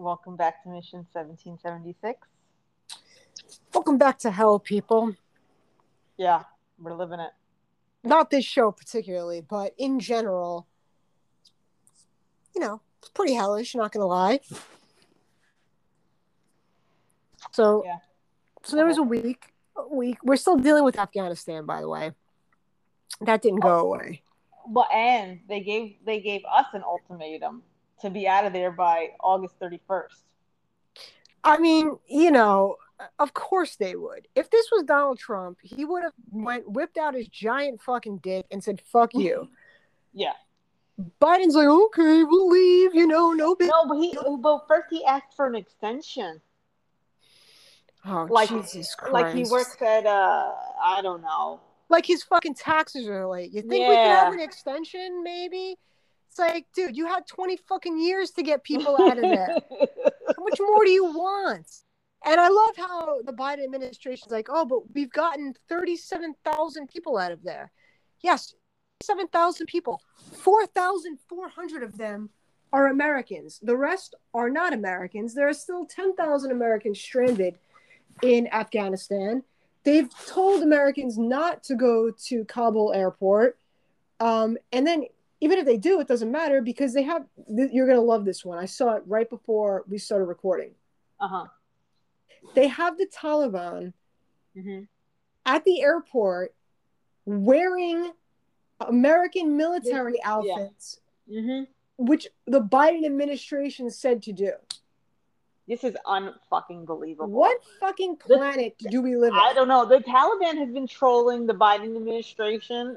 Welcome back to Mission 1776. Welcome back to hell, people. Yeah, we're living it. Not this show particularly, but in general, you know, it's pretty hellish, not gonna lie. So Yeah. so there was a week a week. We're still dealing with Afghanistan, by the way. That didn't go oh. away. But and they gave they gave us an ultimatum to be out of there by August 31st. I mean, you know, of course they would. If this was Donald Trump, he would have went whipped out his giant fucking dick and said, "Fuck you." Yeah. Biden's like, "Okay, we'll leave." You know, no big. No, but he but first he asked for an extension. Oh, Like Jesus Christ! like he works at uh I don't know. like his fucking taxes are late. You think we can have an extension, maybe? It's like, dude, you had 20 fucking years to get people out of there. How much more do you want? And I love how the Biden administration's like, oh, but we've gotten 37,000 people out of there. Yes, 7,000 people. 4,400 of them are Americans. The rest are not Americans. There are still 10,000 Americans stranded in Afghanistan. They've told Americans not to go to Kabul airport. Um, and then even if they do, it doesn't matter because they have, th- you're going to love this one. I saw it right before we started recording. uh-huh. They have the Taliban hmm at the airport wearing American military Yeah. outfits, hmm which the Biden administration said to do. This is unfucking believable. What fucking planet do we live I on? don't know. The Taliban has been trolling the Biden administration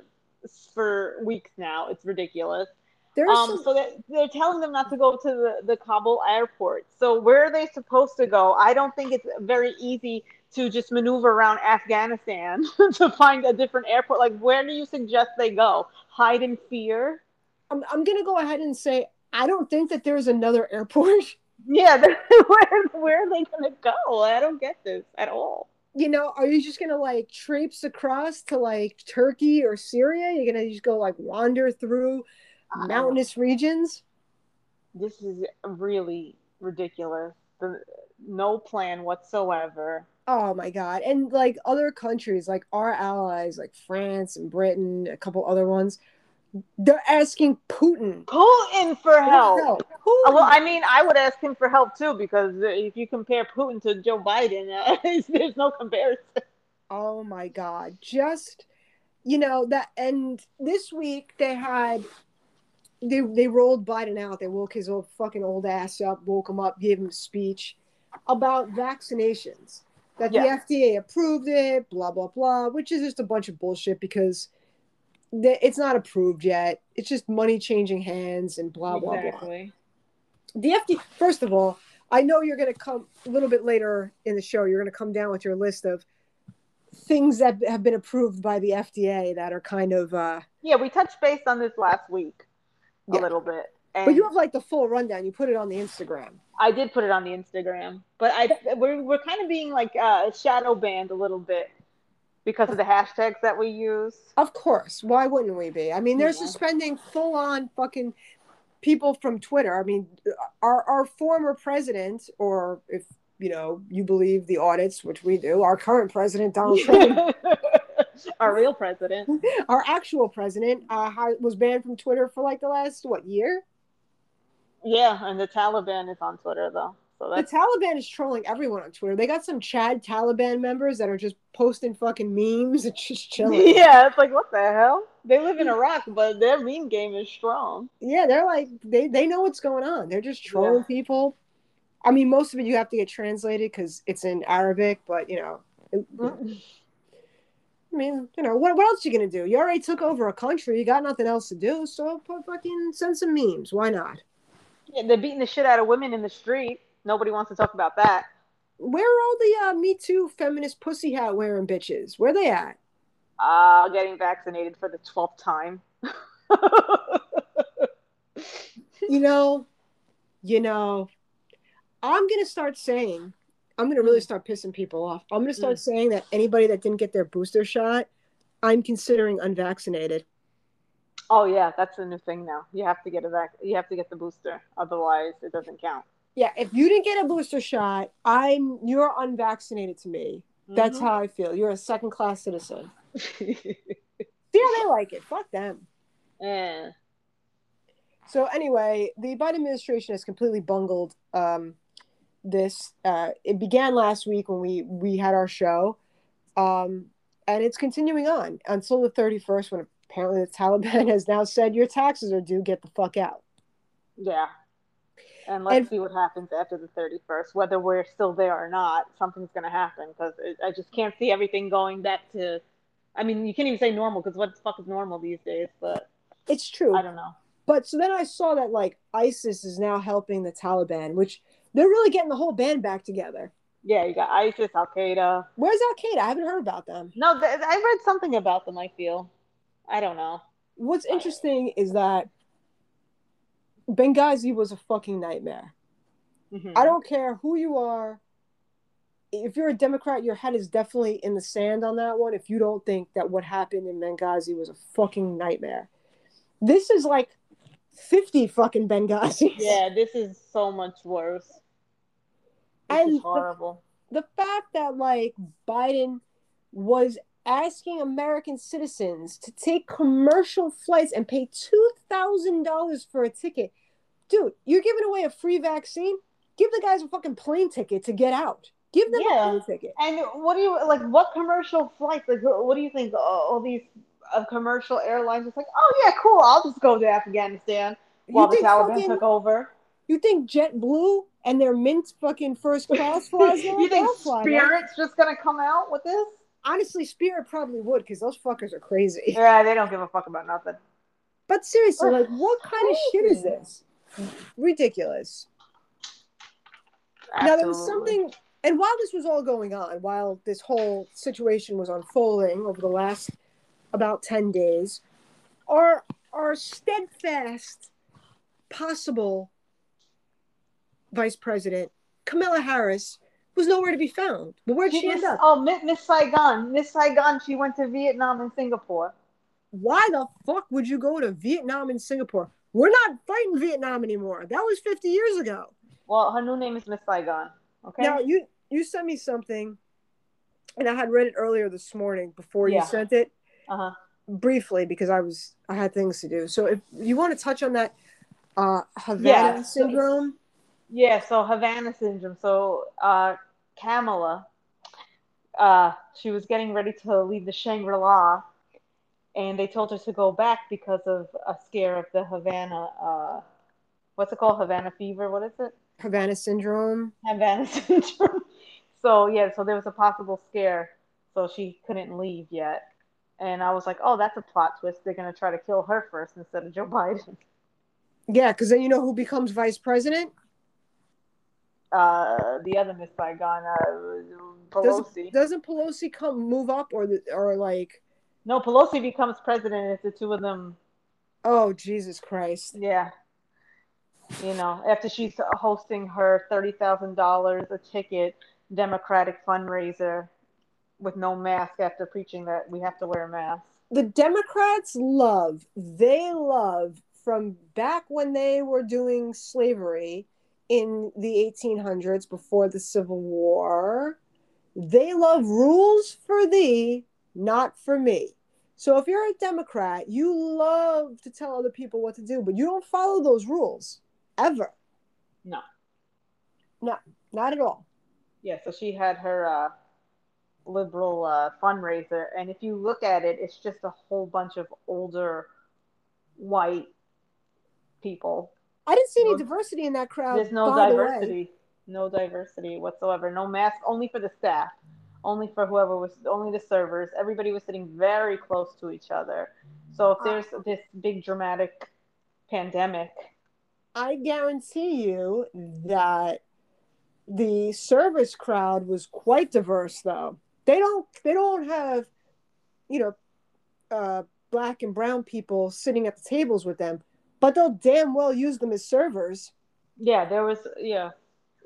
for weeks now. It's ridiculous. There's Um, some, so they're, they're telling them not to go to the, the Kabul airport. So where are they supposed to go? I don't think it's very easy to just maneuver around Afghanistan to find a different airport. Like, where do you suggest they go? Hide in fear? I'm, I'm going to go ahead and say, I don't think that there's another airport. Yeah, where, where are they going to go? I don't get this at all. You know, are you just to like traipse across to like Turkey or Syria? You're to just go like wander through mountainous regions? This is really ridiculous. The, no plan whatsoever. Oh my god. And like other countries, like our allies, like France and Britain, a couple other ones, they're asking Putin Putin for for help. help. Uh. Well, I mean, I would ask him for help too because if you compare Putin to Joe Biden, uh, there's no comparison. oh my god. Just you know that and this week they had they they rolled Biden out. They woke his old fucking old ass up, woke him up, gave him a speech about vaccinations. That Yeah. the FDA approved it, blah blah blah, which is just a bunch of bullshit because it's not approved yet. It's just money changing hands and blah blah blah. the FDA. first of all, I know you're going to come a little bit later in the show. You're going to come down with your list of things that have been approved by the FDA that are kind of. Uh, Yeah, we touched base on this last week a Yeah. little bit. And but you have like the full rundown. You put it on the Instagram. I did put it on the Instagram, but I we're we're kind of being like uh, shadow banned a little bit because of the hashtags that we use. Of course. Why wouldn't we be? I mean, they're Yeah. suspending full on fucking people from Twitter. I mean, our our former president, or if you know you believe the audits, which we do, our current president Donald Trump. Our real president. our actual president uh, was banned from Twitter for like the last what year? Yeah, and the Taliban is on Twitter though. So The Taliban is trolling everyone on Twitter. They got some Chad Taliban members that are just posting fucking memes and just chilling. yeah, it's like what the hell? They live in Iraq, but their meme game is strong. Yeah, they're like they they know what's going on. They're just trolling Yeah. people. I mean, most of it you have to get translated because it's in Arabic, but you know, it- mm. I mean, you know, what what else you gonna do? You already took over a country. You got nothing else to do, so put fucking send some memes. Why not? Yeah, they're beating the shit out of women in the street. Nobody wants to talk about that. Where are all the uh, Me Too feminist pussy hat wearing bitches? Where they at? Uh, getting vaccinated for the twelfth time. You know, you know, I'm gonna start saying, I'm gonna really start pissing people off. I'm gonna start saying that anybody that didn't get their booster shot, I'm considering unvaccinated. oh yeah, that's a new thing now. You have to get a vac. You have to get the booster, otherwise it doesn't count. Yeah, if you didn't get a booster shot, I'm you're unvaccinated to me. That's Mm-hmm. how I feel. You're a second class citizen. See how they like it. Fuck them. yeah. So anyway, the Biden administration has completely bungled um, this. Uh, it began last week when we we had our show, um, and it's continuing on until the thirty first, when apparently the Taliban has now said your taxes are due. Get the fuck out. Yeah. And let's And- see what happens after the 31st. Whether we're still there or not, something's going to happen because I just can't see everything going back to. I mean, you can't even say normal because what the fuck is normal these days? But It's true. I don't know. But so then I saw that like ISIS is now helping the Taliban, which they're really getting the whole band back together. Yeah, you got ISIS, Al Qaeda. Where's Al Qaeda? I haven't heard about them. No, th- I read something about them. I feel. I don't know. What's interesting is that Benghazi was a fucking nightmare. Mhm. I don't care who you are. If you're a Democrat, your head is definitely in the sand on that one. If you don't think that what happened in Benghazi was a fucking nightmare, this is like 50 fucking Benghazi. Yeah, this is so much worse. This And is the- horrible. the fact that like Biden was asking American citizens to take commercial flights and pay two thousand dollars for a ticket, dude, you're giving away a free vaccine. Give the guys a fucking plane ticket to get out. Give them Yeah. a plane ticket. And what do you like? What commercial flights? Like, what do you think? All, these uh, commercial airlines. It's like, oh yeah, cool. I'll just go to Afghanistan while you the Taliban fucking, took over. you think JetBlue and their mint fucking first class flies you think fly. Spirit's just gonna come out with this? Honestly, Spirit probably would because those fuckers are crazy. Yeah, they don't give a fuck about nothing. But seriously, like, what kind of shit is this? Ridiculous. Now there was something, and while this was all going on, while this whole situation was unfolding over the last about ten days, our our steadfast possible vice president Kamala Harris was nowhere to be found. But where'd she Miss- end up? Oh, Miss Saigon. Miss Saigon. She went to Vietnam and Singapore. Why the fuck would you go to Vietnam and Singapore? We're not fighting Vietnam anymore. That was fifty years ago. Well, her new name is Miss Saigon. Okay. Now you you sent me something, and I had read it earlier this morning before Yeah. you sent it Uh huh. briefly because I was I had things to do. So if you want to touch on that uh, Havana Yeah, syndrome, Yeah, so Havana syndrome. So uh, Kamala, uh, she was getting ready to leave the Shangri La, and they told her to go back because of a scare of the Havana. Uh, what's it called? Havana fever. What is it? Havana syndrome. Havana syndrome. So yeah, so there was a possible scare, so she couldn't leave yet. And I was like, oh, that's a plot twist. They're gonna try to kill her first instead of Joe Biden. Yeah, because then you know who becomes vice president? Uh, the other Miss Saigon, uh, Pelosi. Doesn't Pelosi come move up or the, or like? No, Pelosi becomes president if the two of them, Oh Jesus Christ! yeah. You know, after she's hosting her thirty thousand dollars a ticket Democratic fundraiser with no mask after preaching that we have to wear a mask. The Democrats love they love from back when they were doing slavery in the 1800s before the Civil War. They love rules for thee, not for me. So if you're a Democrat, you love to tell other people what to do, but you don't follow those rules ever. No. No, not at all. Yeah, so she had her uh, liberal uh, fundraiser, and if you look at it, it's just a whole bunch of older white people. I didn't see any No- diversity in that crowd. There's no by the diversity, no diversity whatsoever. No mask, only for the staff, only for whoever was, only the servers. Everybody was sitting very close to each other. So if there's this big dramatic pandemic, I guarantee you that the service crowd was quite diverse though. They don't they don't have you know uh black and brown people sitting at the tables with them, but they'll damn well use them as servers. yeah, there was, yeah,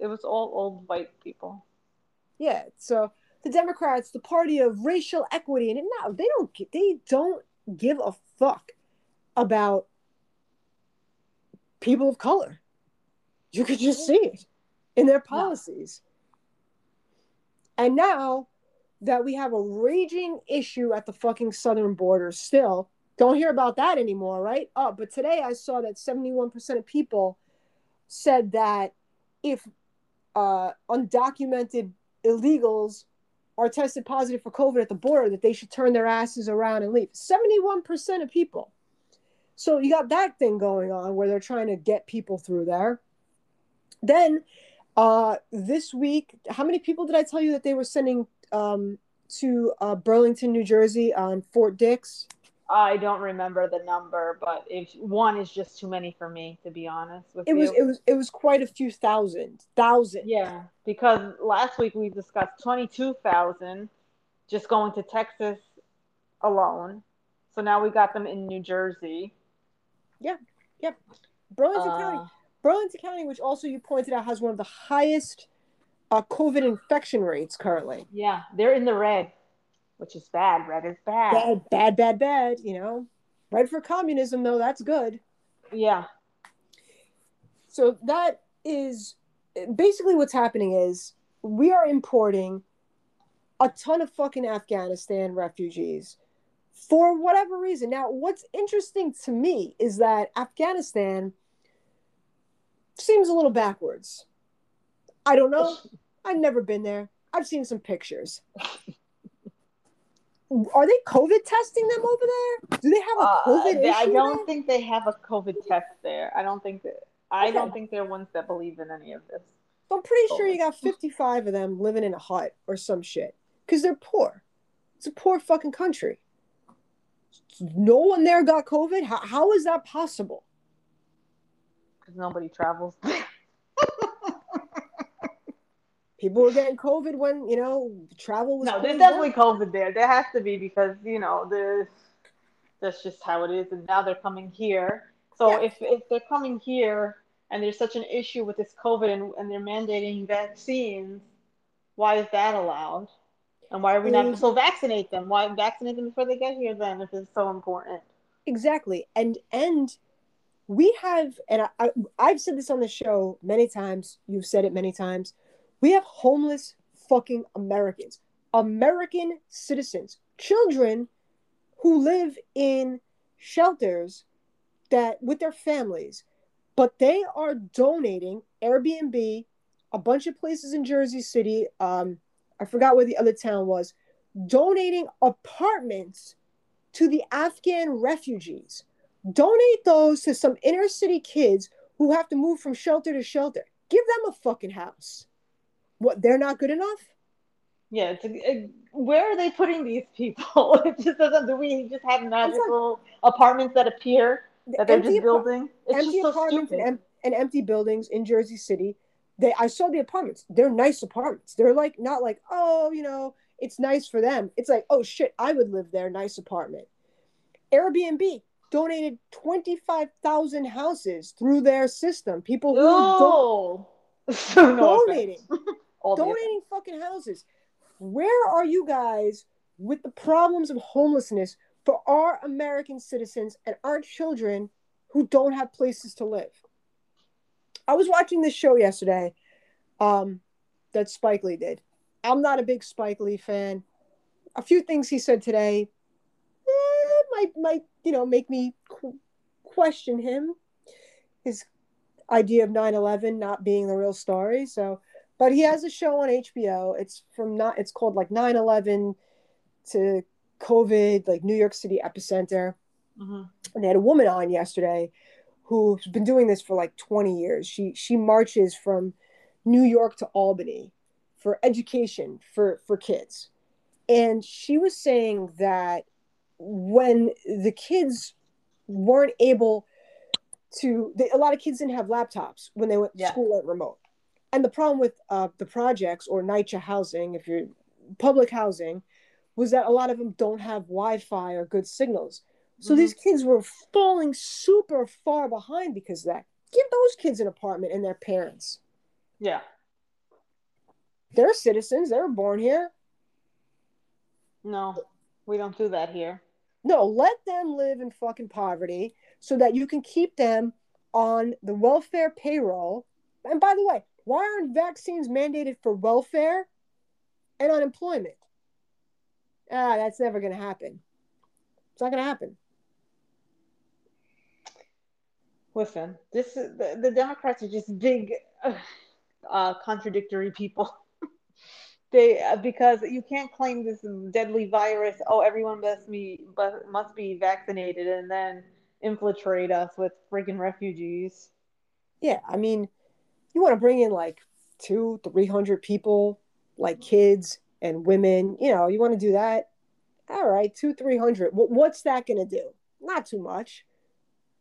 it was all old white people. Yeah, so the Democrats, the party of racial equity, and now they don't they don't give a fuck about people of color. You could just see it. in their policies. And now that we have a raging issue at the fucking southern border still, don't hear about that anymore, right? Oh, but today I saw that 71% of people said that if uh, undocumented illegals are tested positive for COVID at the border, that they should turn their asses around and leave. 71% of people. So you got that thing going on where they're trying to get people through there. Then uh, this week, how many people did I tell you that they were sending um, to uh, Burlington, New Jersey on Fort Dix? I don't remember the number, but if one is just too many for me, to be honest with It you. was it was it was quite a few thousand, thousand. Yeah, because last week we discussed 22,000 just going to Texas alone. So now we got them in New Jersey. Yeah, yeah. Burlington Uh, County, Burlington County, which also you pointed out has one of the highest uh, COVID infection rates currently. yeah, they're in the red, which is bad. Red is bad. Bad, bad, bad, bad. You know, red for communism though. That's good. Yeah. So that is basically what's happening is we are importing a ton of fucking Afghanistan refugees for whatever reason. Now, what's interesting to me is that Afghanistan seems a little backwards. I don't know. I've never been there. I've seen some pictures. Are they COVID testing them over there? Do they have a Uh, COVID they- I don't there? think they have a COVID test there. I don't think that. I Okay. don't think they're ones that believe in any of this. So I'm pretty sure you got 55 of them living in a hut or some shit because they're poor. It's a poor fucking country. No one there got COVID. How, how is that possible? Because nobody travels. People were getting COVID when, you know, travel was. no, there's definitely down. COVID there. There has to be because you know there's that's just how it is, and now they're coming here. So Yeah. if if they're coming here and there's such an issue with this COVID and, and they're mandating vaccines, why is that allowed? And why are we Mm. not so vaccinate them? Why vaccinate them before they get here then if it's so important? Exactly. And and we have, and I, I, I've said this on the show many times. You've said it many times. We have homeless fucking Americans, American citizens, children who live in shelters that with their families, but they are donating Airbnb, a bunch of places in Jersey City. Um, I forgot where the other town was, donating apartments to the Afghan refugees. Donate those to some inner city kids who have to move from shelter to shelter. Give them a fucking house. What, they're not good enough? Yeah, it's a, it- where are they putting these people? It just doesn't. Do we just have magical apartments that appear that they're Empty just building? It's empty just so apartments and, em- and empty buildings in Jersey City. They, I saw the apartments. They're nice apartments. They're like not like oh, you know, it's nice for them. It's like oh shit, I would live there. Nice apartment. Airbnb donated twenty five thousand houses through their system. People who No, no donating, All the donating fucking houses. Where are you guys with the problems of homelessness for our American citizens and our children who don't have places to live? I was watching this show yesterday um, that Spike Lee did. I'm not a big Spike Lee fan. A few things he said today eh, might, might, you know, make me qu- question him. His idea of 9/11 not being the real story. So, but he has a show on HBO. It's from not. It's called like 9/11 to COVID, like New York City epicenter Mhm. and they had a woman on yesterday who's been doing this for like 20 years. She she marches from New York to Albany for education for for kids. And she was saying that when the kids weren't able to they, a lot of kids didn't have laptops when they went Yeah. school went remote. And the problem with uh, the projects or NYCHA housing, if you're public housing, was that a lot of them don't have Wi-Fi or good signals. So Mhm. these kids were falling super far behind because of that. Give those kids an apartment and their parents. Yeah. They're citizens. They were born here. No, we don't do that here. No, let them live in fucking poverty so that you can keep them on the welfare payroll. And by the way, Why aren't vaccines mandated for welfare and unemployment? Ah, that's never going to happen. It's not going to happen. Listen, this the, the Democrats are just big, uh, contradictory people. they uh, because you can't claim this deadly virus. Oh, everyone must be must be vaccinated, and then infiltrate us with freaking refugees. Yeah, I mean, you want to bring in like two, three hundred people, like kids and women. You know, you want to do that. All right, two, three hundred. What's that going to do? Not too much.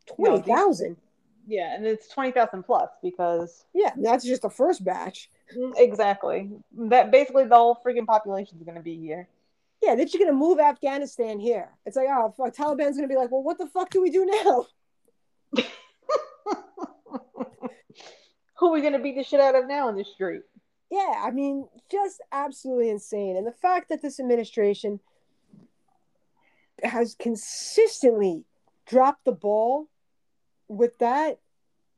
Twenty thousand. No, yeah, and it's twenty thousand plus because yeah, that's just the first batch. Mm, exactly. That basically the whole freaking population is going to be here. Yeah, they're going to move Afghanistan here. It's like, oh, fuck, Taliban's going to be like, well, what the fuck do we do now? Who are we going to beat the shit out of now in the street? Yeah, I mean, just absolutely insane. And the fact that this administration has consistently dropped the ball with that,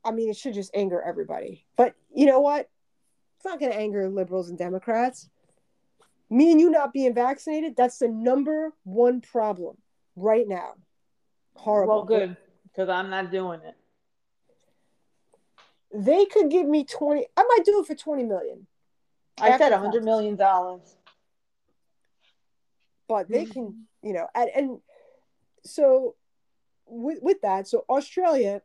I mean, it should just anger everybody. But you know what? It's not going to anger liberals and Democrats. Me and you not being vaccinated, that's the number one problem right now. Horrible. Well, good, because I'm not doing it. They could give me 20, I might do it for 20 million. I said 100 million dollars. But they can, you know, and, and so with, with that, so Australia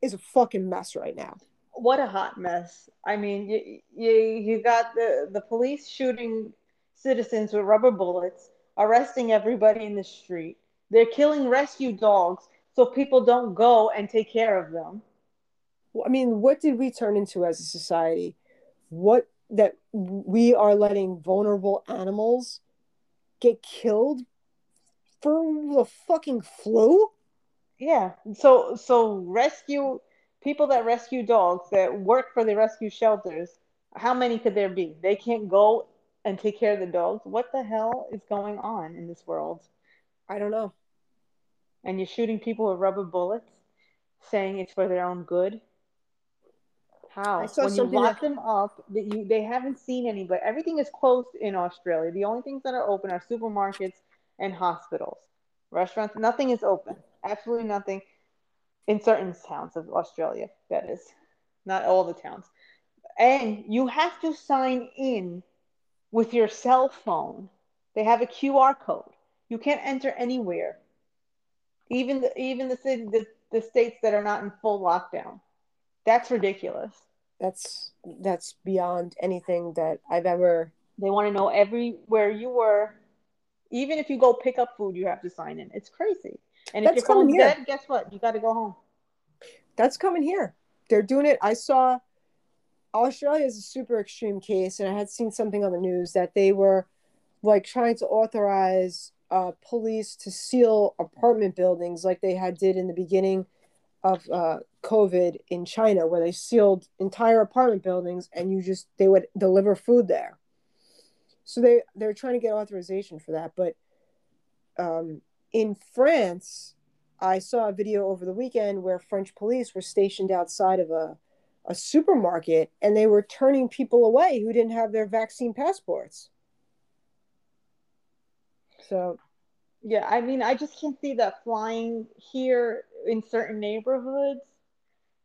is a fucking mess right now. What a hot mess. I mean, you, you, you got the, the police shooting citizens with rubber bullets, arresting everybody in the street. They're killing rescue dogs so people don't go and take care of them. I mean, what did we turn into as a society? What that we are letting vulnerable animals get killed for the fucking flu? Yeah. So so rescue people that rescue dogs that work for the rescue shelters. How many could there be? They can't go and take care of the dogs. What the hell is going on in this world? I don't know. And you're shooting people with rubber bullets, saying it's for their own good. How? when you lock that... them up, that you they haven't seen any, but Everything is closed in Australia. The only things that are open are supermarkets and hospitals. Restaurants, nothing is open absolutely nothing in certain towns of Australia, that is, not all the towns. And you have to sign in with your cell phone. They have a QR code. You can't enter anywhere, even the, even the, city, the the states that are not in full lockdown. That's ridiculous. That's that's beyond anything that I've ever. They want to know everywhere you were. Even if you go pick up food, you have to sign in. It's crazy. And if That's your phone's dead, guess what? You got to go home. That's coming here. They're doing it. I saw Australia is a super extreme case, and I had seen something on the news that they were like trying to authorize uh, police to seal apartment buildings like they had did in the beginning of uh, COVID in China, where they sealed entire apartment buildings and you just they would deliver food there. So they they're trying to get authorization for that, but um, in France, I saw a video over the weekend where French police were stationed outside of a, a supermarket and they were turning people away who didn't have their vaccine passports. So, yeah, I mean, I just can't see that flying here in certain neighborhoods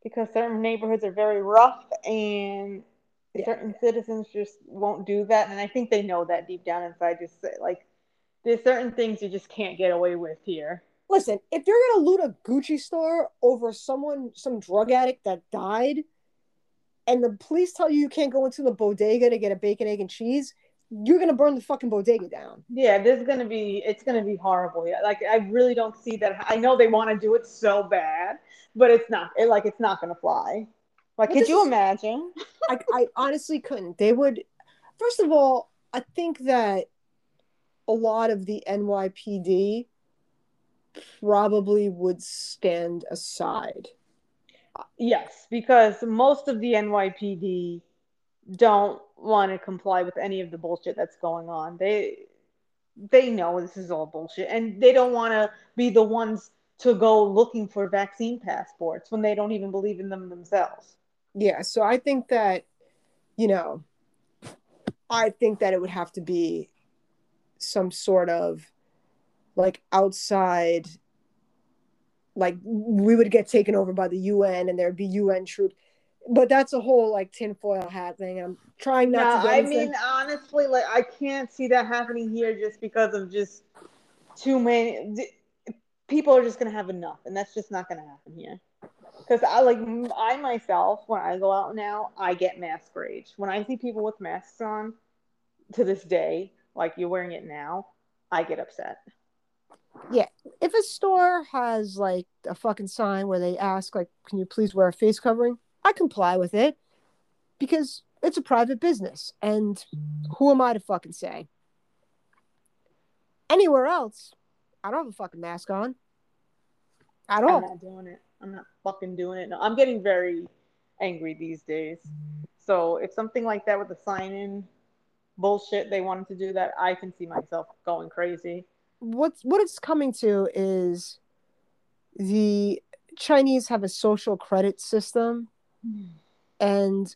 because certain neighborhoods are very rough and yeah. certain citizens just won't do that. And I think they know that deep down inside, just like there's certain things you just can't get away with here. Listen, if you're gonna loot a Gucci store over someone, some drug addict that died, and the police tell you you can't go into the bodega to get a bacon, egg, and cheese, you're gonna burn the fucking bodega down. Yeah, this is gonna be it's gonna be horrible. Yeah, like I really don't see that. I know they want to do it so bad, but it's not. It, like it's not gonna fly. Like, could you imagine? I, I honestly couldn't. They would. First of all, I think that a lot of the NYPD probably would stand aside. Yes, because most of the NYPD don't want to comply with any of the bullshit that's going on. They they know this is all bullshit and they don't want to be the ones to go looking for vaccine passports when they don't even believe in them themselves. Yeah, so I think that you know, I think that it would have to be some sort of like outside like we would get taken over by the UN and there'd be UN troops. But that's a whole like tinfoil hat thing. I'm trying not No, to. Get I into- mean honestly, like I can't see that happening here just because of just too many. d- People are just gonna have enough, and that's just not gonna happen here. Because I like I myself, when I go out now, I get mask rage. When I see people with masks on, to this day, like you're wearing it now, I get upset. Yeah, if a store has like a fucking sign where they ask like, "Can you please wear a face covering?" I comply with it because it's a private business, and who am I to fucking say? Anywhere else, I don't have a fucking mask on at I'm not doing it. I'm not fucking doing it. No, I'm getting very angry these days. So if something like that with the sign in bullshit they wanted to do that, I can see myself going crazy. what's what it's coming to is the Chinese have a social credit system and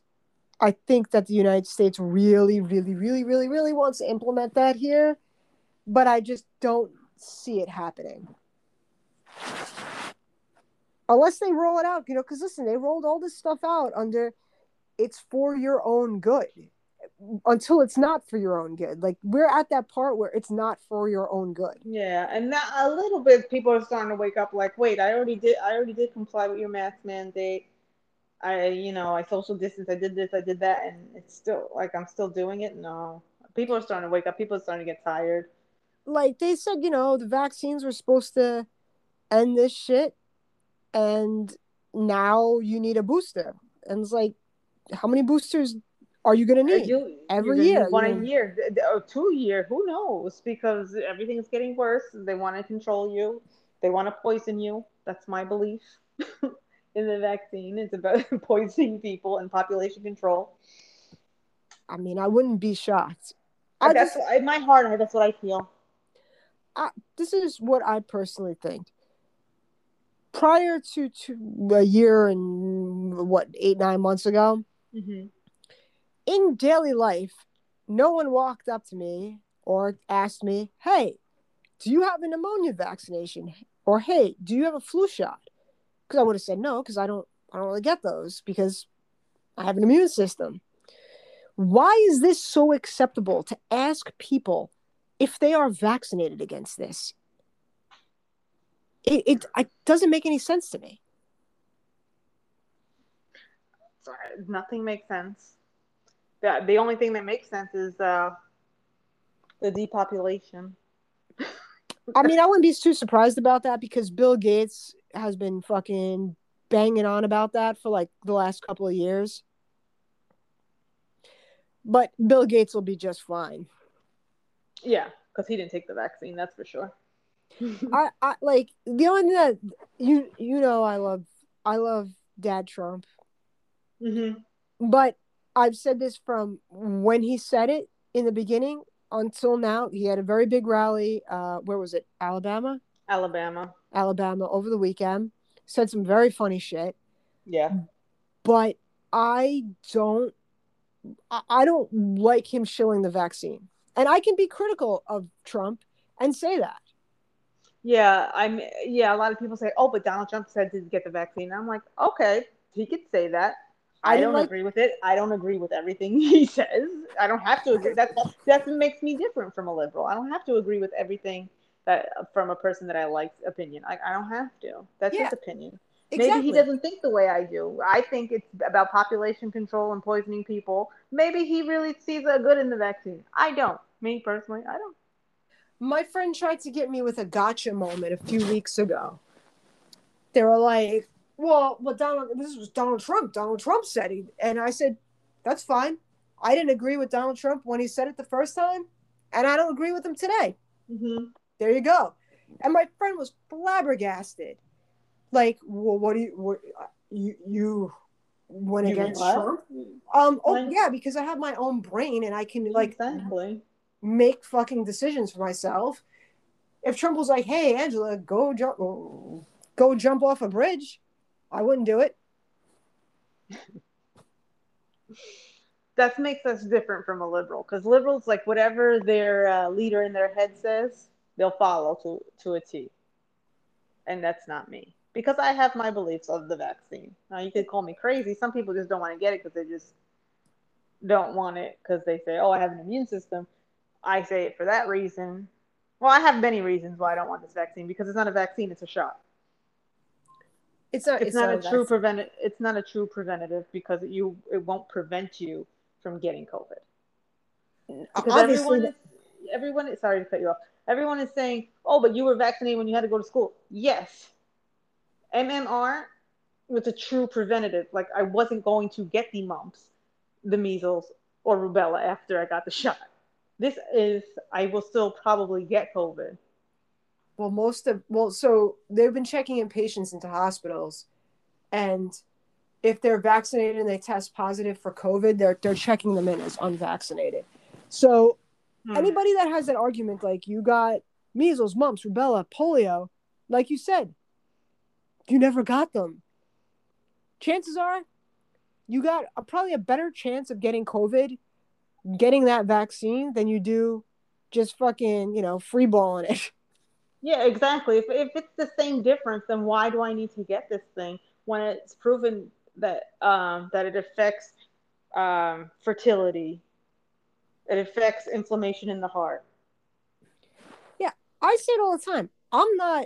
I think that the United States really really really really really wants to implement that here but I just don't see it happening. Unless they roll it out you know cuz listen they rolled all this stuff out under it's for your own good. Until it's not for your own good. Like we're at that part where it's not for your own good. Yeah, and now a little bit people are starting to wake up like, wait, I already did I already did comply with your mask mandate. I you know, I social distance, I did this, I did that, and it's still like I'm still doing it. No. People are starting to wake up, people are starting to get tired. like they said, you know, the vaccines were supposed to end this shit, and now you need a booster. And it's like, how many boosters are you gonna need? You- Every year, need one you a know. year or two year. Who knows? Because everything's getting worse. They want to control you. They want to poison you. That's my belief in the vaccine. It's about poisoning people and population control. I mean, I wouldn't be shocked. I that's just, in my heart. That's what I feel. this is what I personally think. Prior to, to a year and what eight nine months ago, hmm in daily life, no one walked up to me or asked me, "Hey, do you have a pneumonia vaccination?" or "Hey, do you have a flu shot?" Because I would have said no, because I don't, I don't really get those because I have an immune system. Why is this so acceptable to ask people if they are vaccinated against this? It, it, it doesn't make any sense to me. Sorry, nothing makes sense. The, the only thing that makes sense is uh, the depopulation. I mean, I wouldn't be too surprised about that because Bill Gates has been fucking banging on about that for like the last couple of years. But Bill Gates will be just fine. Yeah, because he didn't take the vaccine. That's for sure. I, I like the only thing that you you know I love I love Dad Trump, hmm but I've said this from when he said it in the beginning until now. He had a very big rally. Uh, where was it? Alabama, Alabama. Alabama over the weekend. Said some very funny shit. Yeah. but I don't I- don't like him shilling the vaccine. And I can be critical of Trump and say that. Yeah, I'm. Yeah, a lot of people say, "Oh, but Donald Trump said to get the vaccine." I'm like, okay, he could say that. I I, don't like- agree with it. I don't agree with everything he says. I don't have to agree. That's that's what makes me different from a liberal. I don't have to agree with everything that from a person that I like's opinion. I, I don't have to. That's Yeah, his opinion. Exactly. Maybe he doesn't think the way I do. I think it's about population control and poisoning people. Maybe he really sees a good in the vaccine. I don't. Me personally, I don't. My friend tried to get me with a gotcha moment a few weeks ago. They were like, "Well, but Donald, this was Donald Trump. Donald Trump said he," and I said, "That's fine. I didn't agree with Donald Trump when he said it the first time, and I don't agree with him today. hmm There you go." And my friend was flabbergasted. Like, well, what do you what, you you went You against? Trump? Um, oh yeah, because I have my own brain and I can like exactly. make fucking decisions for myself. If Trump was like, "Hey, Angela, go jump, go jump off a bridge," I wouldn't do it. that makes us different from a liberal because liberals like whatever their uh, leader in their head says, they'll follow to to a T. And that's not me because I have my beliefs of the vaccine. Now you could call me crazy. Some people just don't want to get it because they just don't want it because they say, "Oh, I have an immune system." I say it for that reason. Well, I have many reasons why I don't want this vaccine because it's not a vaccine; it's a shot. It's not. It's, It's, not, a vaccine. true preventative. It's not a true preventative because you it won't prevent you from getting COVID. Because Obviously, everyone is, everyone is sorry to cut you off. Everyone is saying, "Oh, but you were vaccinated when you had to go to school." Yes, MMR was a true preventative. Like I wasn't going to get the mumps, the measles, or rubella after I got the shot. This is I will still probably get COVID. well, most of well, so they've been checking in patients into hospitals, and if they're vaccinated and they test positive for COVID, they're they're checking them in as unvaccinated. So Hmm. anybody that has that argument, like you got measles, mumps, rubella, polio, like you said, you never got them. Chances are, you got a, probably a better chance of getting COVID, getting that vaccine than you do just fucking you know free balling it. Yeah, exactly. If, if it's the same difference, then why do I need to get this thing when it's proven that um, that it affects um, fertility, it affects inflammation in the heart. Yeah, I say it all the time. I'm not,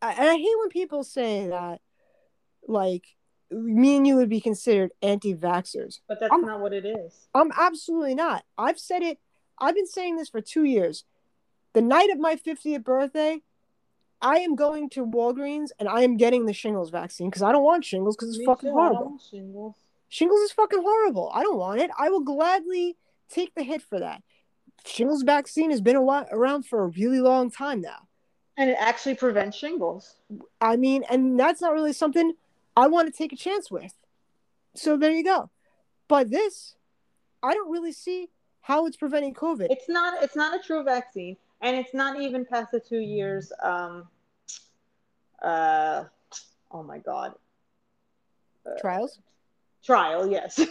and I hate when people say that, like, me and you would be considered anti vaxxers. But that's I'm- not what it is. I'm absolutely not. I've said it, I've been saying this for two years. The night of my 50th birthday, I am going to Walgreens and I am getting the shingles vaccine because I don't want shingles because it's Me fucking too, I horrible. want shingles. Shingles is fucking horrible. I don't want it. I will gladly take the hit for that. Shingles vaccine has been a while, around for a really long time now. And it actually prevents shingles. I mean, and that's not really something I want to take a chance with. So there you go. But this, I don't really see how it's preventing COVID. It's not. It's not a true vaccine, and it's not even past the two years. Um, uh, oh my god, Trials? Trial. Yes.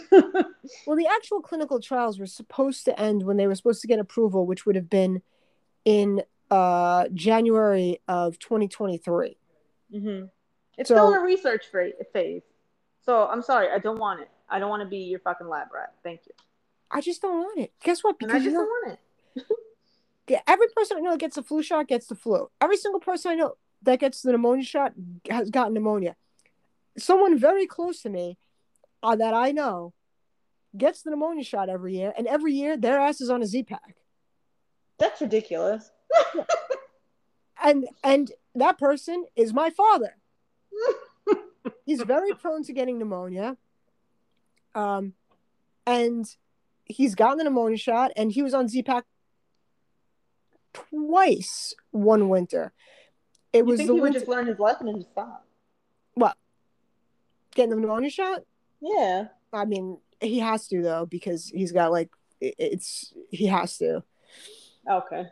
Well, the actual clinical trials were supposed to end when they were supposed to get approval, which would have been in uh, January of 2023. hmm It's So- still in a research phase. So I'm sorry, I don't want it. I don't want to be your fucking lab rat. Thank you. I just don't want it. Guess what? And I Because just don't want it. Yeah, every person I know that gets a flu shot gets the flu. Every single person I know that gets the pneumonia shot has gotten pneumonia. Someone very close to me uh, that I know gets the pneumonia shot every year, and every year their ass is on a Z pack. That's ridiculous. And and that person is my father. He's very prone to getting pneumonia. Um, and he's gotten the pneumonia shot, and he was on Z pack twice one winter. It You was think the he would just learn his lesson and just stop? What? Getting the pneumonia shot. Yeah. I mean, he has to though because he's got like it- it's he has to. Okay.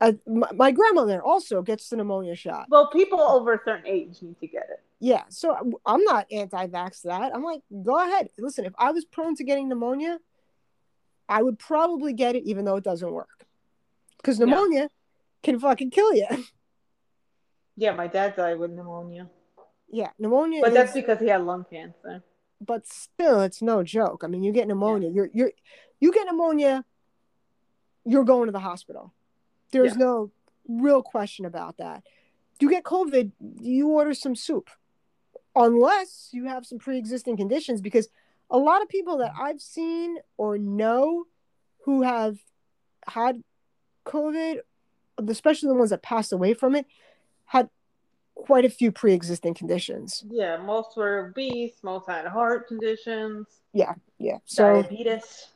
Uh, my, my grandmother also gets the pneumonia shot. Well, people over a certain age need to get it. Yeah, so I'm not anti-vax that. I'm like, go ahead. Listen, if I was prone to getting pneumonia, I would probably get it even though it doesn't work. Because Yeah. pneumonia can fucking kill you. Yeah, my dad died with pneumonia, yeah, pneumonia. but is, that's because he had lung cancer. But still, it's no joke. I mean, you get pneumonia. You're you're you get pneumonia. You're going to the hospital. There's Yeah. no real question about that. You get COVID, you order some soup, unless you have some pre-existing conditions. Because a lot of people that I've seen or know who have had COVID, especially the ones that passed away from it, had quite a few pre-existing conditions. Yeah, most were obese, most had heart conditions, Yeah. Yeah. So diabetes.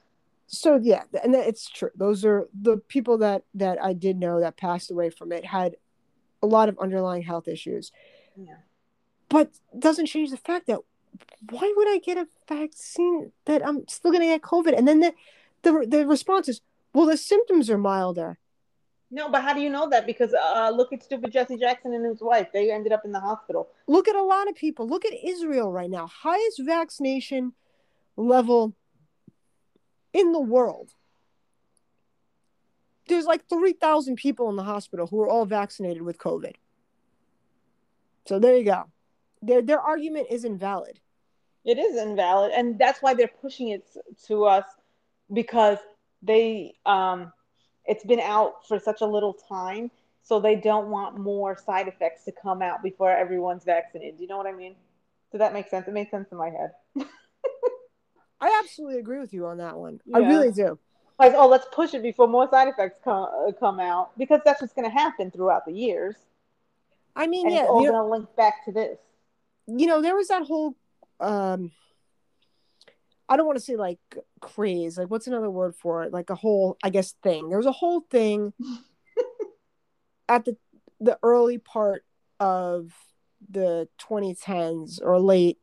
so yeah and it's true those are the people that that i did know that passed away from it had a lot of underlying health issues Yeah. but doesn't change the fact that why would i get a vaccine that i'm still going to get covid and then the, the the response is well the symptoms are milder No, but how do you know that? Because uh, look at stupid Jesse Jackson and his wife. They ended up in the hospital. look at a lot of people look at israel right now highest vaccination level in the world, there's like 3,000 people in the hospital who are all vaccinated with COVID. So there you go. Their, their argument is invalid. It is invalid. And that's why they're pushing it to us because they, um, it's been out for such a little time. So they don't want more side effects to come out before everyone's vaccinated. Do you know what I mean? Does that make sense? It makes sense in my head. I absolutely agree with you on that one. Yeah. I really do. Like, oh, let's push it before more side effects come uh, come out because that's what's going to happen throughout the years. I mean, and yeah, it's all going to link back to this. You know, there was that whole. um I don't want to say like craze. Like, what's another word for it? Like a whole, I guess, thing. There was a whole thing at the the early part of the 2010s or late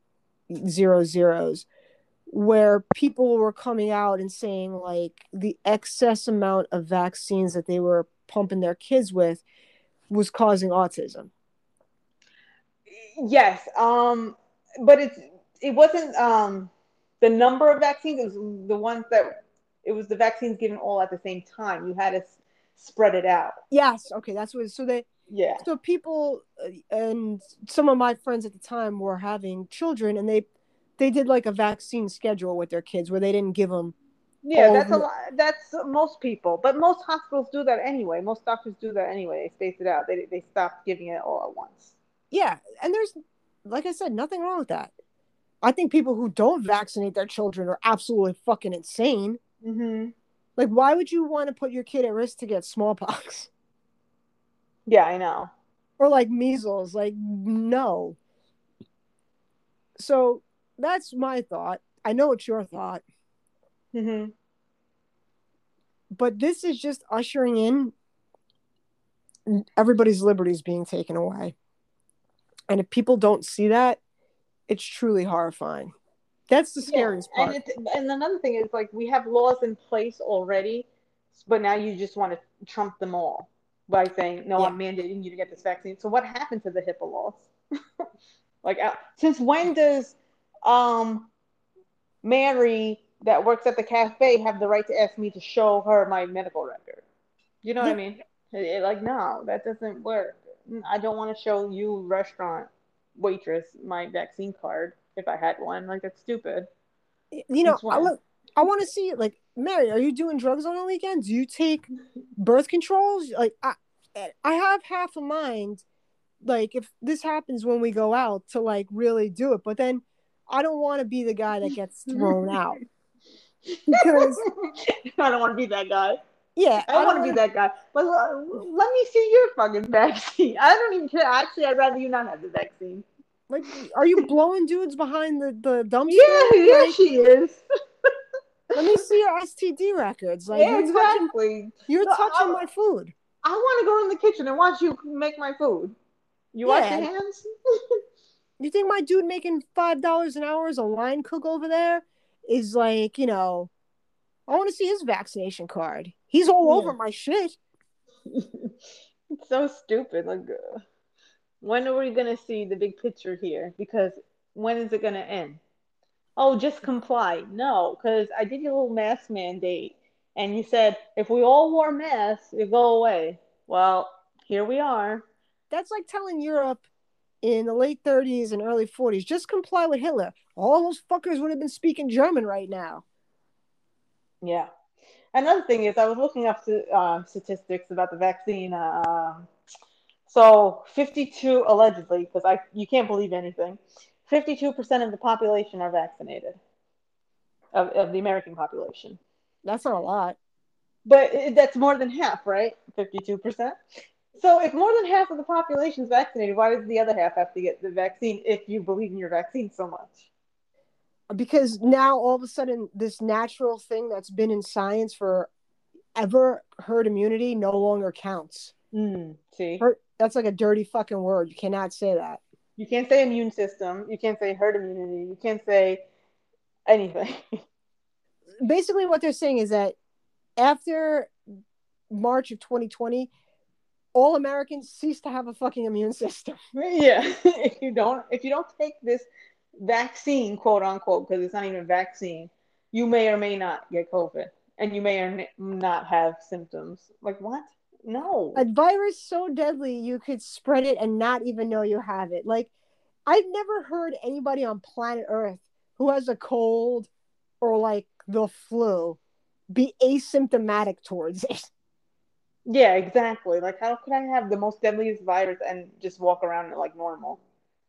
zero zeros where people were coming out and saying like the excess amount of vaccines that they were pumping their kids with was causing autism. Yes, um, but it's it wasn't um, the number of vaccines. It was the ones that it was the vaccines given all at the same time. You had to s- spread it out. Yes. Okay, that's what. So they yeah. So people uh, and some of my friends at the time were having children, and they they did like a vaccine schedule with their kids where they didn't give them. Yeah, that's a lot. That's most people, but most hospitals do that anyway. Most doctors do that anyway. They space it out. They they stop giving it all at once. Yeah, and there's, like I said, nothing wrong with that. I think people who don't vaccinate their children are absolutely fucking insane. Mm-hmm. Like, why would you want to put your kid at risk to get smallpox? Yeah, I know. Or like measles. Like, no. So that's my thought. I know it's your thought. Mm-hmm. But this is just ushering in everybody's liberties being taken away. And if people don't see that, it's truly horrifying. That's the scariest yeah, part. And, and another thing is like we have laws in place already, but now you just want to trump them all by saying, no, yeah. I'm mandating you to get this vaccine. So what happened to the HIPAA laws? like, uh, since when does um, Mary that works at the cafe have the right to ask me to show her my medical record? You know yeah. what I mean? It, it, like, no, that doesn't work. I don't want to show you restaurant waitress my vaccine card if I had one. Like, that's stupid. You know, I look. I want to see like Mary. Are you doing drugs on the weekends? Do you take birth controls? Like I, I have half a mind. Like if this happens when we go out to like really do it, but then I don't want to be the guy that gets thrown out because I don't want to be that guy. Yeah, I, I want to be that guy. But uh, let me see your fucking vaccine. I don't even care. Actually, I'd rather you not have the vaccine. Like, are you blowing dudes behind the the dumpster? Yeah, yeah, like, she is. let me see your STD records. Like, yeah, you're exactly. Touching, you're no, touching I, my food. I want to go in the kitchen and watch you make my food. You yeah. wash your hands. you think my dude making five dollars an hour as a line cook over there is like, you know, I want to see his vaccination card. He's all yeah. over my shit. it's so stupid. Like, uh, when are we gonna see the big picture here? Because when is it gonna end? Oh, just comply. No, because I did your little mask mandate, and you said if we all wore masks, it'd go away. Well, here we are. That's like telling Europe in the late 30s and early 40s, just comply with Hitler. All those fuckers would have been speaking German right now. Yeah. Another thing is, I was looking up to, uh, statistics about the vaccine. Uh, so 52 allegedly, because I you can't believe anything. 52% of the population are vaccinated of, of the American population. That's not a lot. But that's more than half, right? 52%. So if more than half of the population is vaccinated, why does the other half have to get the vaccine if you believe in your vaccine so much? Because now all of a sudden this natural thing that's been in science for ever herd immunity no longer counts. Mm, see, herd, that's like a dirty fucking word. You cannot say that. You can't say immune system. You can't say herd immunity. You can't say anything. Basically, what they're saying is that after March of 2020, all Americans cease to have a fucking immune system. Yeah, if you don't, if you don't take this vaccine, quote unquote, because it's not even a vaccine, you may or may not get COVID, and you may or may not have symptoms. Like what? No. A virus so deadly you could spread it and not even know you have it. Like I've never heard anybody on planet Earth who has a cold or like the flu be asymptomatic towards it. Yeah, exactly. Like, how could I have the most deadliest virus and just walk around like normal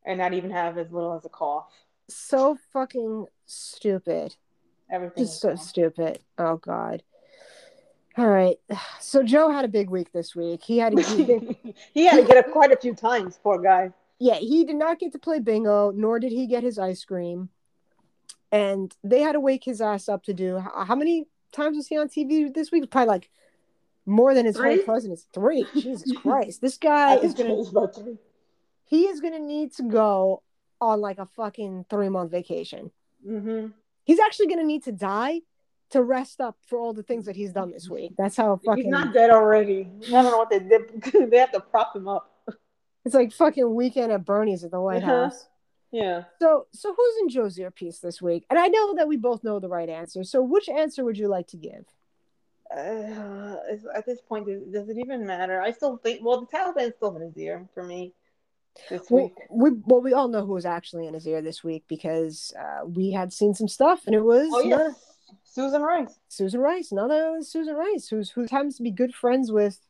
and not even have as little as a cough? So fucking stupid. Everything Just so stupid. Oh god. All right. So Joe had a big week this week. He had to he had to get up quite a few times, poor guy. Yeah, he did not get to play bingo, nor did he get his ice cream. And they had to wake his ass up to do how many times was he on TV this week? Probably like more than his Three? whole presidency. Three. Jesus Christ. This guy is gonna it was about three. He is gonna need to go on like a fucking three month vacation. Mm-hmm. He's actually gonna need to die to rest up for all the things that he's done this week. That's how fucking He's not dead already. I don't know what they did. they have to prop him up. it's like fucking weekend at Bernie's at the White Uh-huh. House. Yeah. So so who's in Joe's earpiece this week? And I know that we both know the right answer. So which answer would you like to give? Uh, at this point, does, does it even matter? I still think. Well, the Taliban's still in his ear for me this Well, week. we well we all know who was actually in his ear this week because uh, we had seen some stuff and it was Oh yes, Susan Rice. Susan Rice, another Susan Rice, who's who happens to be good friends with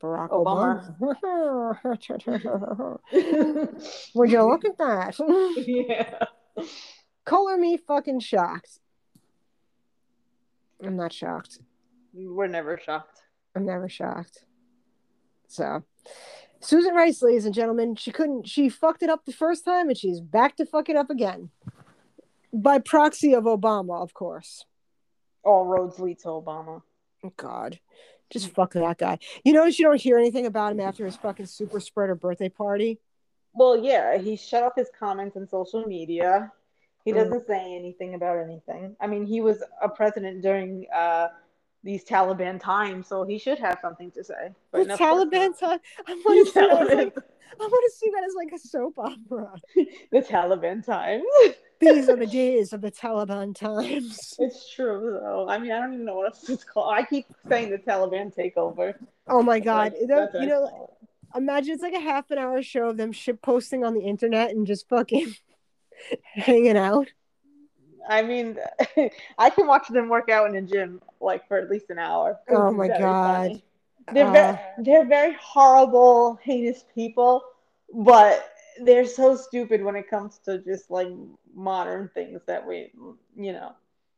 Barack Obama. Obama. Would you look at that? yeah. Color me fucking shocked. I'm not shocked. We're never shocked. I'm never shocked. So, Susan Rice, ladies and gentlemen, she couldn't. She fucked it up the first time, and she's back to fuck it up again. By proxy of Obama, of course. All roads lead to Obama. God, just fuck that guy. You notice you don't hear anything about him after his fucking super spreader birthday party. Well, yeah, he shut off his comments on social media. He Mm. doesn't say anything about anything. I mean, he was a president during uh, these Taliban times, so he should have something to say. The Taliban not. time. I want to see that as like, I want to see that as like a soap opera. the Taliban times. These are the days of the Taliban times. it's true, though. I mean, I don't even know what else it's called. I keep saying the Taliban takeover. Oh my god! Like, That- you know, call imagine it's like a half an hour show of them shit posting on the internet and just fucking hanging out. I mean, I can watch them work out in the gym like for at least an hour. Oh my God. funny. They're Uh, very, they're very horrible, heinous people, but they're so stupid when it comes to just like modern things that we, you know,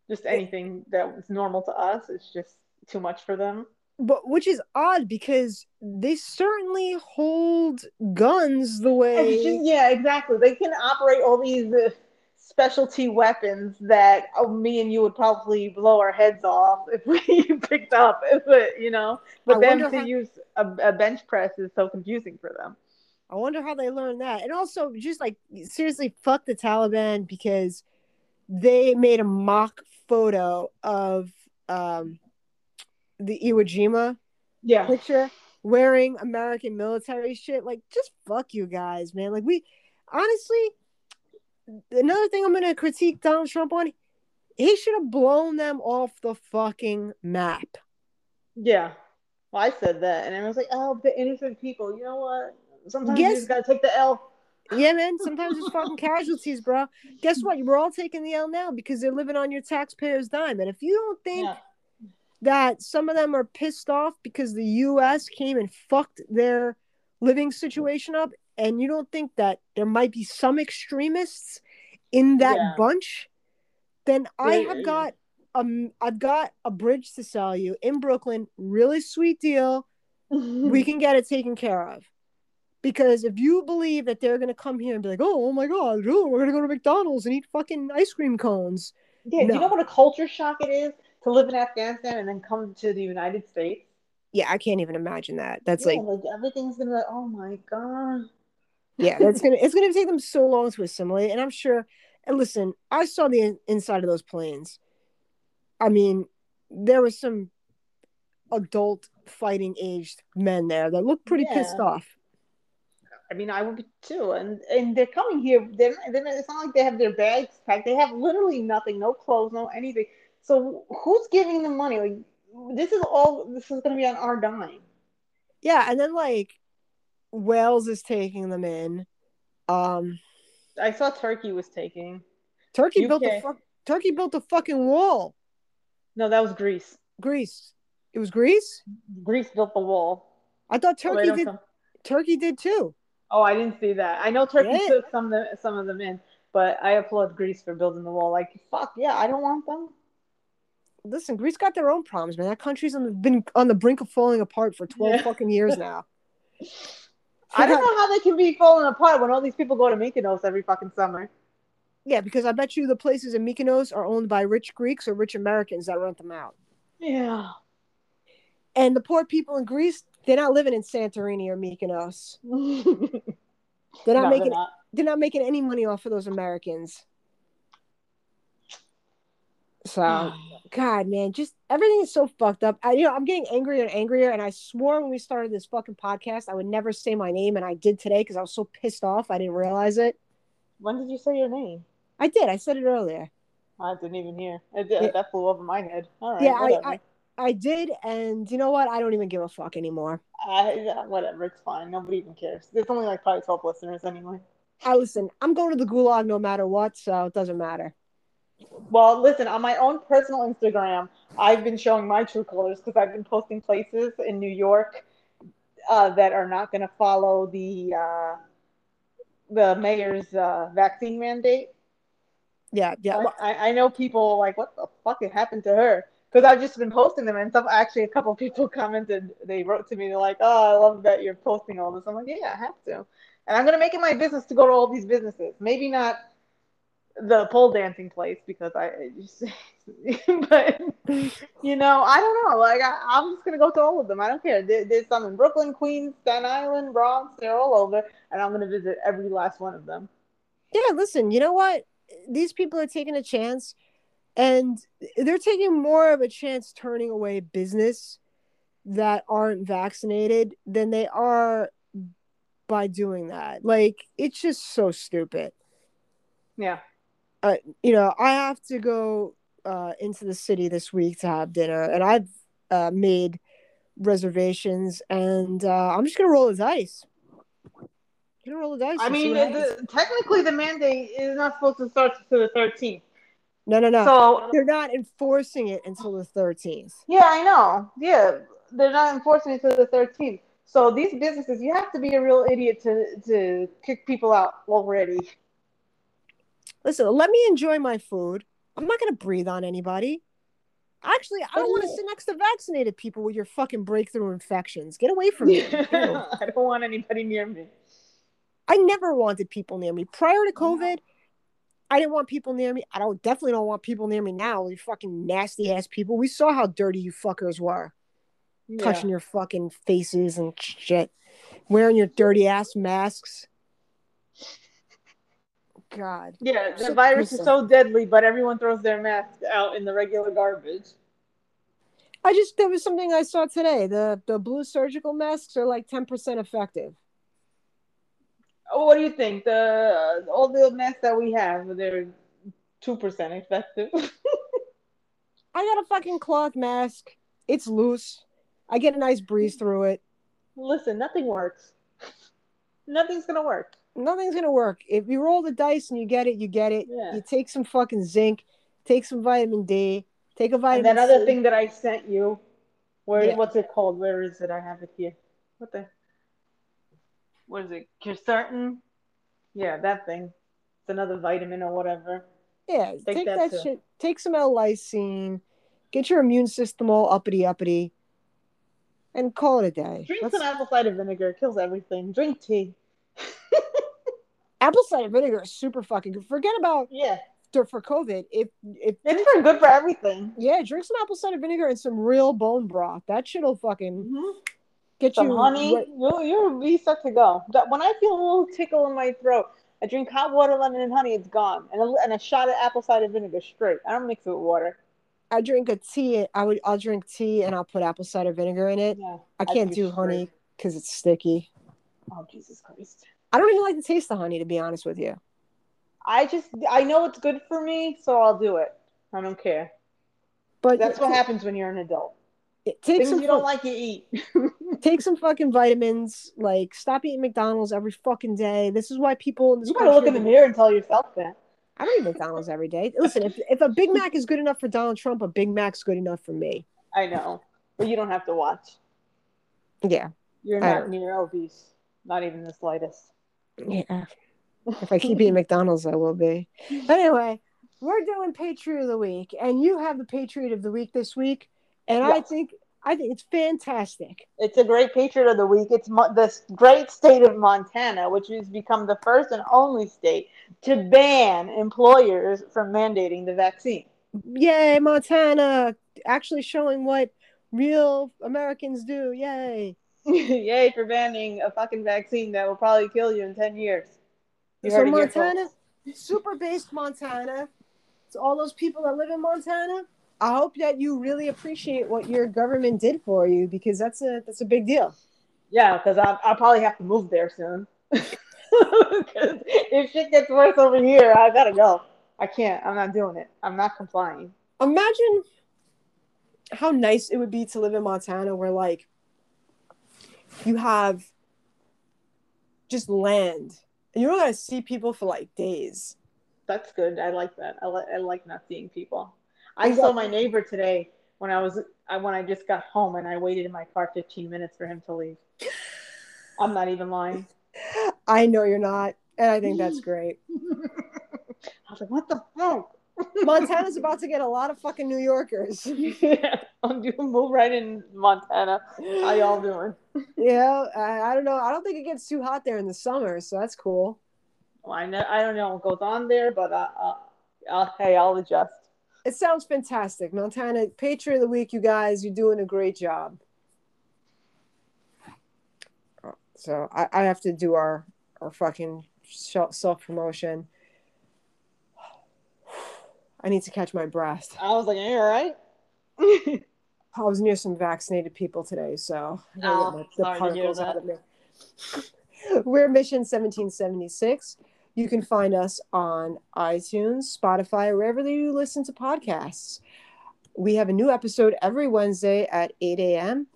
just anything that was normal to us. It's just too much for them. but which is odd because they certainly hold guns the way just- yeah, exactly. They can operate all these uh, specialty weapons that oh, me and you would probably blow our heads off if we picked up. But you know, but them to how- use a, a bench press is so confusing for them. I wonder how they learned that. And also, just like seriously, fuck the Taliban because they made a mock photo of um, the Iwo Jima Yeah, picture wearing American military shit. Like, just fuck you guys, man. Like, we honestly, another thing I'm gonna critique Donald Trump on, he should have blown them off the fucking map. yeah. Well, I said that, and everyone's like, "Oh, the innocent people." You know what? Sometimes Yes. you just gotta take the L. Yeah, man. Sometimes it's fucking casualties, bro. Guess what? We're all taking the L now because they're living on your taxpayers' dime. And if you don't think Yeah. that some of them are pissed off because the U.S. came and fucked their living situation up, and you don't think that there might be some extremists in that Yeah. bunch, then I Yeah, have yeah. got um I've got a bridge to sell you in Brooklyn. Really sweet deal. We can get it taken care of. Because if you believe that they're gonna come here and be like, oh, oh my god, oh, we're gonna go to McDonald's and eat fucking ice cream cones. yeah. Do No. you know what a culture shock it is to live in Afghanistan and then come to the United States? Yeah, I can't even imagine that. That's Yeah, like like everything's gonna be like, oh my god. Yeah that's gonna it's gonna take them so long to assimilate and i'm sure and listen i saw the in- inside of those planes i mean there was some adult fighting aged men there that looked pretty pissed off I mean, I would be too. And and they're coming here. They're, they're it's not like they have their bags packed. They have literally nothing, no clothes, no anything. So who's giving them money? Like this is all. This is going to be on our dime. Yeah, and then like Wales is taking them in. Um, I saw Turkey was taking. Turkey UK. built a fuck. Turkey built a fucking wall. No, that was Greece. Greece. It was Greece. Greece built the wall. I thought Oh, Turkey I'm did. sorry. Turkey did too. Oh, I didn't see that. I know Turkey Yeah. took some of the, some of them in, but I applaud Greece for building the wall. Like, fuck yeah, I don't want them. Listen, Greece got their own problems, man. That country's on the, been on the brink of falling apart for twelve Yeah. fucking years now. I don't know how they can be falling apart when all these people go to Mykonos every fucking summer. Yeah, because I bet you the places in Mykonos are owned by rich Greeks or rich Americans that rent them out. Yeah. And the poor people in Greece, they're not living in Santorini or Mykonos. They're not No, making they're not. they're not making any money off of those Americans. So, God, man, just everything is so fucked up. I, you know, I'm getting angrier and angrier. And I swore when we started this fucking podcast, I would never say my name, and I did today because I was so pissed off. I didn't realize it. When did you say your name? I did. I said it earlier. I didn't even hear. It, Yeah. That flew over my head. All right, yeah, I. I, I did, and you know what? I don't even give a fuck anymore. I, yeah, whatever, it's fine. Nobody even cares. There's only like probably 12 listeners anyway. I listen. I'm going to the gulag no matter what, so it doesn't matter. Well, listen, on my own personal Instagram, I've been showing my true colors because I've been posting places in New York uh, that are not going to follow the uh, the mayor's uh, vaccine mandate. Yeah, yeah. I, I know people like, what the fuck it happened to her? Because I've just been posting them, and some actually a couple people commented. They wrote to me, they're like, "Oh, I love that you're posting all this." I'm like, "Yeah, I have to," and I'm gonna make it my business to go to all these businesses. Maybe not the pole dancing place because I just, but you know, I don't know. Like I, I'm just gonna go to all of them. I don't care. There, there's some in Brooklyn, Queens, Staten Island, Bronx. They're all over, and I'm gonna visit every last one of them. yeah, listen, you know what? These people are taking a chance and they're taking more of a chance turning away business that aren't vaccinated than they are by doing that. Like, it's just so stupid. Yeah. Uh, you know, I have to go uh, into the city this week to have dinner, and I've uh, made reservations, and uh, I'm just gonna roll the dice. Gonna roll the dice. I mean, the, technically, the mandate is not supposed to start to the 13th. no, no, no. So, they're not enforcing it until the 13th. yeah, I know. Yeah, they're not enforcing it until the 13th. So these businesses, you have to be a real idiot to to kick people out already. Listen, let me enjoy my food. I'm not going to breathe on anybody. Actually, I don't want to sit next to vaccinated people with your fucking breakthrough infections. Get away from me. I don't want anybody near me. I never wanted people near me. Prior to COVID, I didn't want people near me. I don't definitely don't want people near me now. You fucking nasty ass people. We saw how dirty you fuckers were. Yeah. Touching your fucking faces and shit. Wearing your dirty ass masks. God. Yeah, the So virus is so deadly, but everyone throws their mask out in the regular garbage. I just there was something I saw today. The the blue surgical masks are like 10% effective. Oh, what do you think? The uh, all the masks that we have, they're two percent effective. I got a fucking cloth mask. It's loose. I get a nice breeze through it. Listen, nothing works. Nothing's gonna work. Nothing's gonna work. If you roll the dice and you get it, you get it. Yeah. You take some fucking zinc, take some vitamin D, take a And vitamin that other thing that I sent you, where Yeah. what's it called? Where is it? I have it here. What the? What is it? Quercetin? Yeah, that thing. It's another vitamin or whatever. Yeah, Take take, that that, shit. Take some L-lysine. Get your immune system all uppity uppity, and call it a day. Drink Let's- some apple cider vinegar. It kills everything. Drink tea. Apple cider vinegar is super fucking good. Forget about Yeah, for for COVID. If if it's for good for everything. yeah, drink some apple cider vinegar and some real bone broth. That shit'll fucking Mhm. get Some you honey. right- You'll, you'll be set to go. That- When I feel a little tickle in my throat, I drink hot water, lemon, and honey. It's gone. And a, and a shot of apple cider vinegar straight. I don't mix it with water. I drink a tea. I would. I'll drink tea and I'll put apple cider vinegar in it. Yeah. I can't do honey because it's sticky. Oh Jesus Christ. I don't even like the taste of honey, to be honest with you. I just I know it's good for me, so I'll do it. I don't care. But That's what happens when you're an adult. Take Things some you don't like, you eat. take some fucking vitamins. Like, stop eating McDonald's every fucking day. This is why people in this you gotta look in the mirror and tell yourself that. I don't eat McDonald's every day. Listen, if if a Big Mac is good enough for Donald Trump, a Big Mac's good enough for me. I know, but you don't have to watch. Yeah, You're not near obese, not even the slightest. Yeah. If I keep eating McDonald's, I will be. Anyway, we're doing Patriot of the Week, and you have the Patriot of the Week this week, and I think I think it's fantastic. It's a great Patriot of the Week. It's mo- the great state of Montana, which has become the first and only state to ban employers from mandating the vaccine. Yay, Montana! Actually showing what real Americans do. Yay! Yay for banning a fucking vaccine that will probably kill you in 10 years. You so heard it here, Montana, super based Montana. To all those people that live in Montana, I hope that you really appreciate what your government did for you because that's a that's a big deal. Yeah, because I'll, I'll probably have to move there soon. if shit gets worse over here, I gotta go. I can't. I'm not doing it. I'm not complying. Imagine how nice it would be to live in Montana where like you have just land and you don't gotta see people for like days. That's good. I like that. I like I like not seeing people. I You saw my neighbor today when I was I when I just got home and I waited in my car 15 minutes for him to leave. I'm not even lying. I know you're not, and I think that's great. I was like, what the fuck? Montana's about to get a lot of fucking New Yorkers. yeah, I'm doing move right in Montana. How y'all doing? Yeah, I, I don't know. I don't think it gets too hot there in the summer, so that's cool. Well, I know I don't know what goes on there, but uh, uh, I'll, hey, I'll adjust. It sounds fantastic. Montana Patriot of the Week, you guys, you're doing a great job. So I, I have to do our our fucking self promotion. I need to catch my breath. I was like, "Are you all right?" I was near some vaccinated people today, so Oh, the hear particles out of me. We're Mission 1776. You can find us on iTunes, Spotify, wherever you listen to podcasts. We have a new episode every Wednesday at 8 a.m.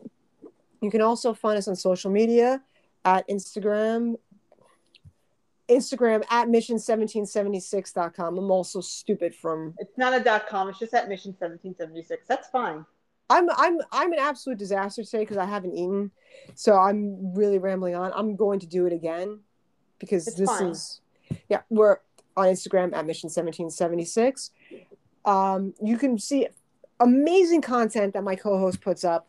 You can also find us on social media at Instagram, Instagram at mission1776.com. I'm also stupid from it's not a dot com. It's just at Mission 1776. That's fine. I'm I'm I'm an absolute disaster today because I haven't eaten, so I'm really rambling on. I'm going to do it again because It's this fine. is yeah. We're on Instagram at Mission Seventeen Seventy Six. Um, you can see amazing content that my co-host puts up,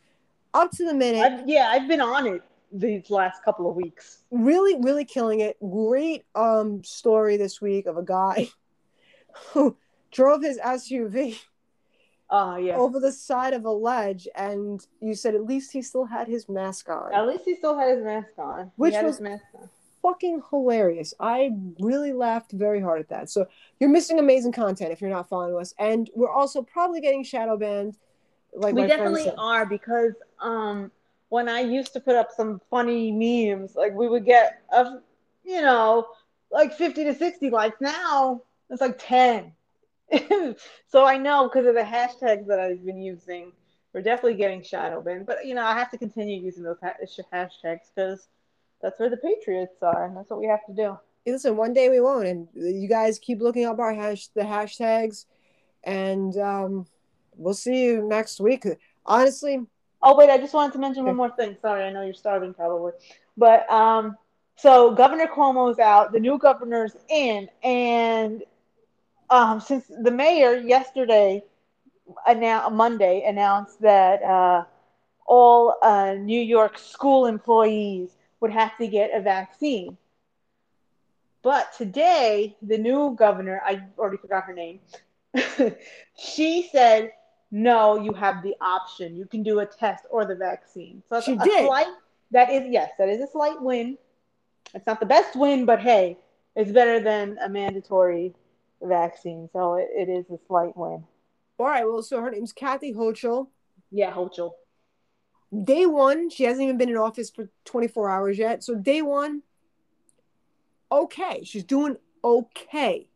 up to the minute. I've, yeah, I've been on it these last couple of weeks. really really killing it. Great um story this week of a guy who drove his SUV Oh yeah. over the side of a ledge, and you said at least he still had his mask on. At least he still had his mask on. Which was- on. fucking hilarious. I really laughed very hard at that. So you're missing amazing content if you're not following us. And we're also probably getting shadow banned. Like we definitely are because um when I used to put up some funny memes, like we would get you know like 50 to 60 likes. Now it's like 10. so I know because of the hashtags that I've been using, we're definitely getting shadow banned. But you know, I have to continue using those ha- hashtags because that's where the patriots are, and that's what we have to do. Listen, one day we won't. And you guys keep looking up our hash the hashtags. And um, we'll see you next week. Honestly, Oh wait, I just wanted to mention one more thing. Sorry, I know you're starving probably, but um, so Governor Cuomo's out, the new governor's in, and um, since the mayor yesterday, announced Monday announced that uh, all uh, New York school employees would have to get a vaccine. But today, the new governor, I already forgot her name, she said no, you have the option. You can do a test or the vaccine. So that's She a did. slight that is yes, that is a slight win. It's not the best win, but hey, it's better than a mandatory vaccine. So it, it is a slight win. all right. Well, so her name's Kathy Hochul. Yeah, Hochul. Day one, she hasn't even been in office for 24 hours yet. So day one, okay. She's doing okay.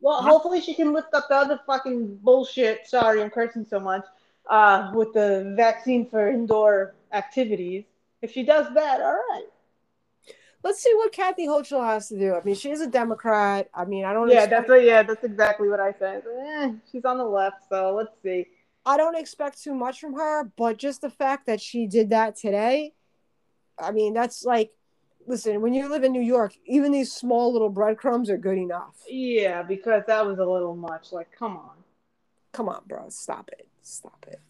Well, hopefully she can lift up the other fucking bullshit. Sorry, I'm cursing so much. Uh, with the vaccine for indoor activities. If she does that, all right. Let's see what Kathy Hochul has to do. I mean, she is a Democrat. I mean, I don't. Yeah, expect- that's what, yeah, that's exactly what I said. Eh, she's on the left, so let's see. I don't expect too much from her, but just the fact that she did that today, I mean, that's like, listen, when you live in New York, even these small little breadcrumbs are good enough. Yeah, because that was a little much. Like, come on. Come on, bro, stop it, stop it.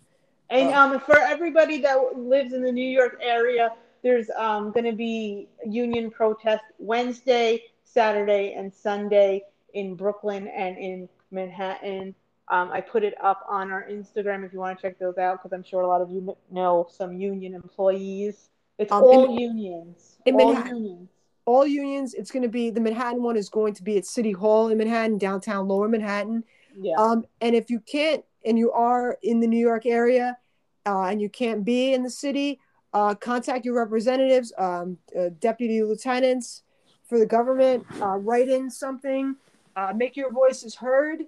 And um, for everybody that lives in the New York area, there's um, going to be union protest Wednesday, Saturday, and Sunday in Brooklyn and in Manhattan. Um, I put it up on our Instagram if you want to check those out because I'm sure a lot of you know some union employees. It's Um, all in- unions. in all Manhattan. unions. All unions, it's going to be the Manhattan one is going to be at City Hall in Manhattan, downtown Lower Manhattan. Yeah. Um, and if you can't, and you are in the New York area, uh, and you can't be in the city, uh, contact your representatives, um, uh, deputy lieutenants for the government. Uh, write in something, uh, make your voices heard,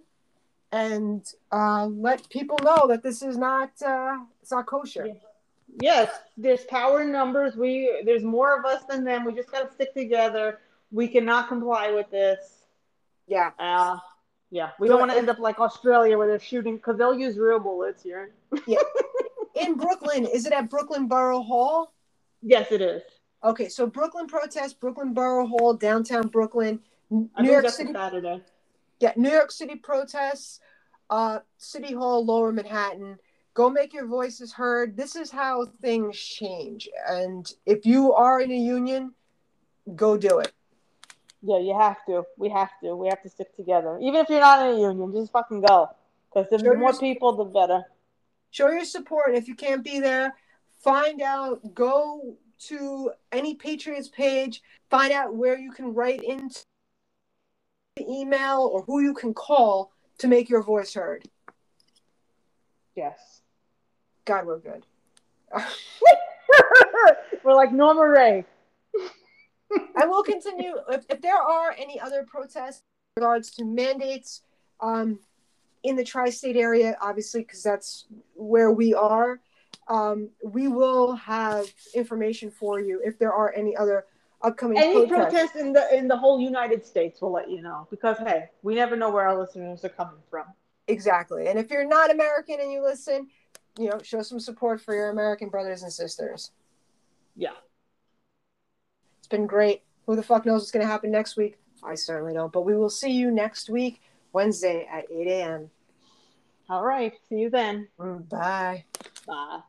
and uh, let people know that this is not uh, it's not kosher. Yeah. Yes, there's power in numbers. We there's more of us than them. We just gotta stick together. We cannot comply with this. Yeah. Uh, yeah, we So don't want to end up like Australia where they're shooting because they'll use real bullets here. Yeah. In Brooklyn, is it at Brooklyn Borough Hall? Yes, it is. Okay, so Brooklyn protest, Brooklyn Borough Hall, downtown Brooklyn, New York City. Saturday. Yeah, New York City protests, uh, City Hall, Lower Manhattan. Go make your voices heard. This is how things change. And if you are in a union, go do it. Yeah, you have to. We have to. We have to stick together. Even if you're not in a union, just fucking go. Because the Sure, more people, the better. Show your support. If you can't be there, find out. Go to any Patriots page. Find out where you can write into the email or who you can call to make your voice heard. Yes. God, we're good. We're like Norma Rae. I will continue. If, if there are any other protests in regards to mandates um, in the tri state area, obviously, because that's where we are, um, we will have information for you if there are any other upcoming Any protests. protest in the in the whole United States, we'll let you know. Because hey, we never know where our listeners are coming from. Exactly. And if you're not American and you listen, you know, show some support for your American brothers and sisters. Yeah. It's been great. Who the fuck knows what's going to happen next week? I certainly don't. But we will see you next week, Wednesday at 8 a.m. All right. See you then. Mm, Bye. Bye.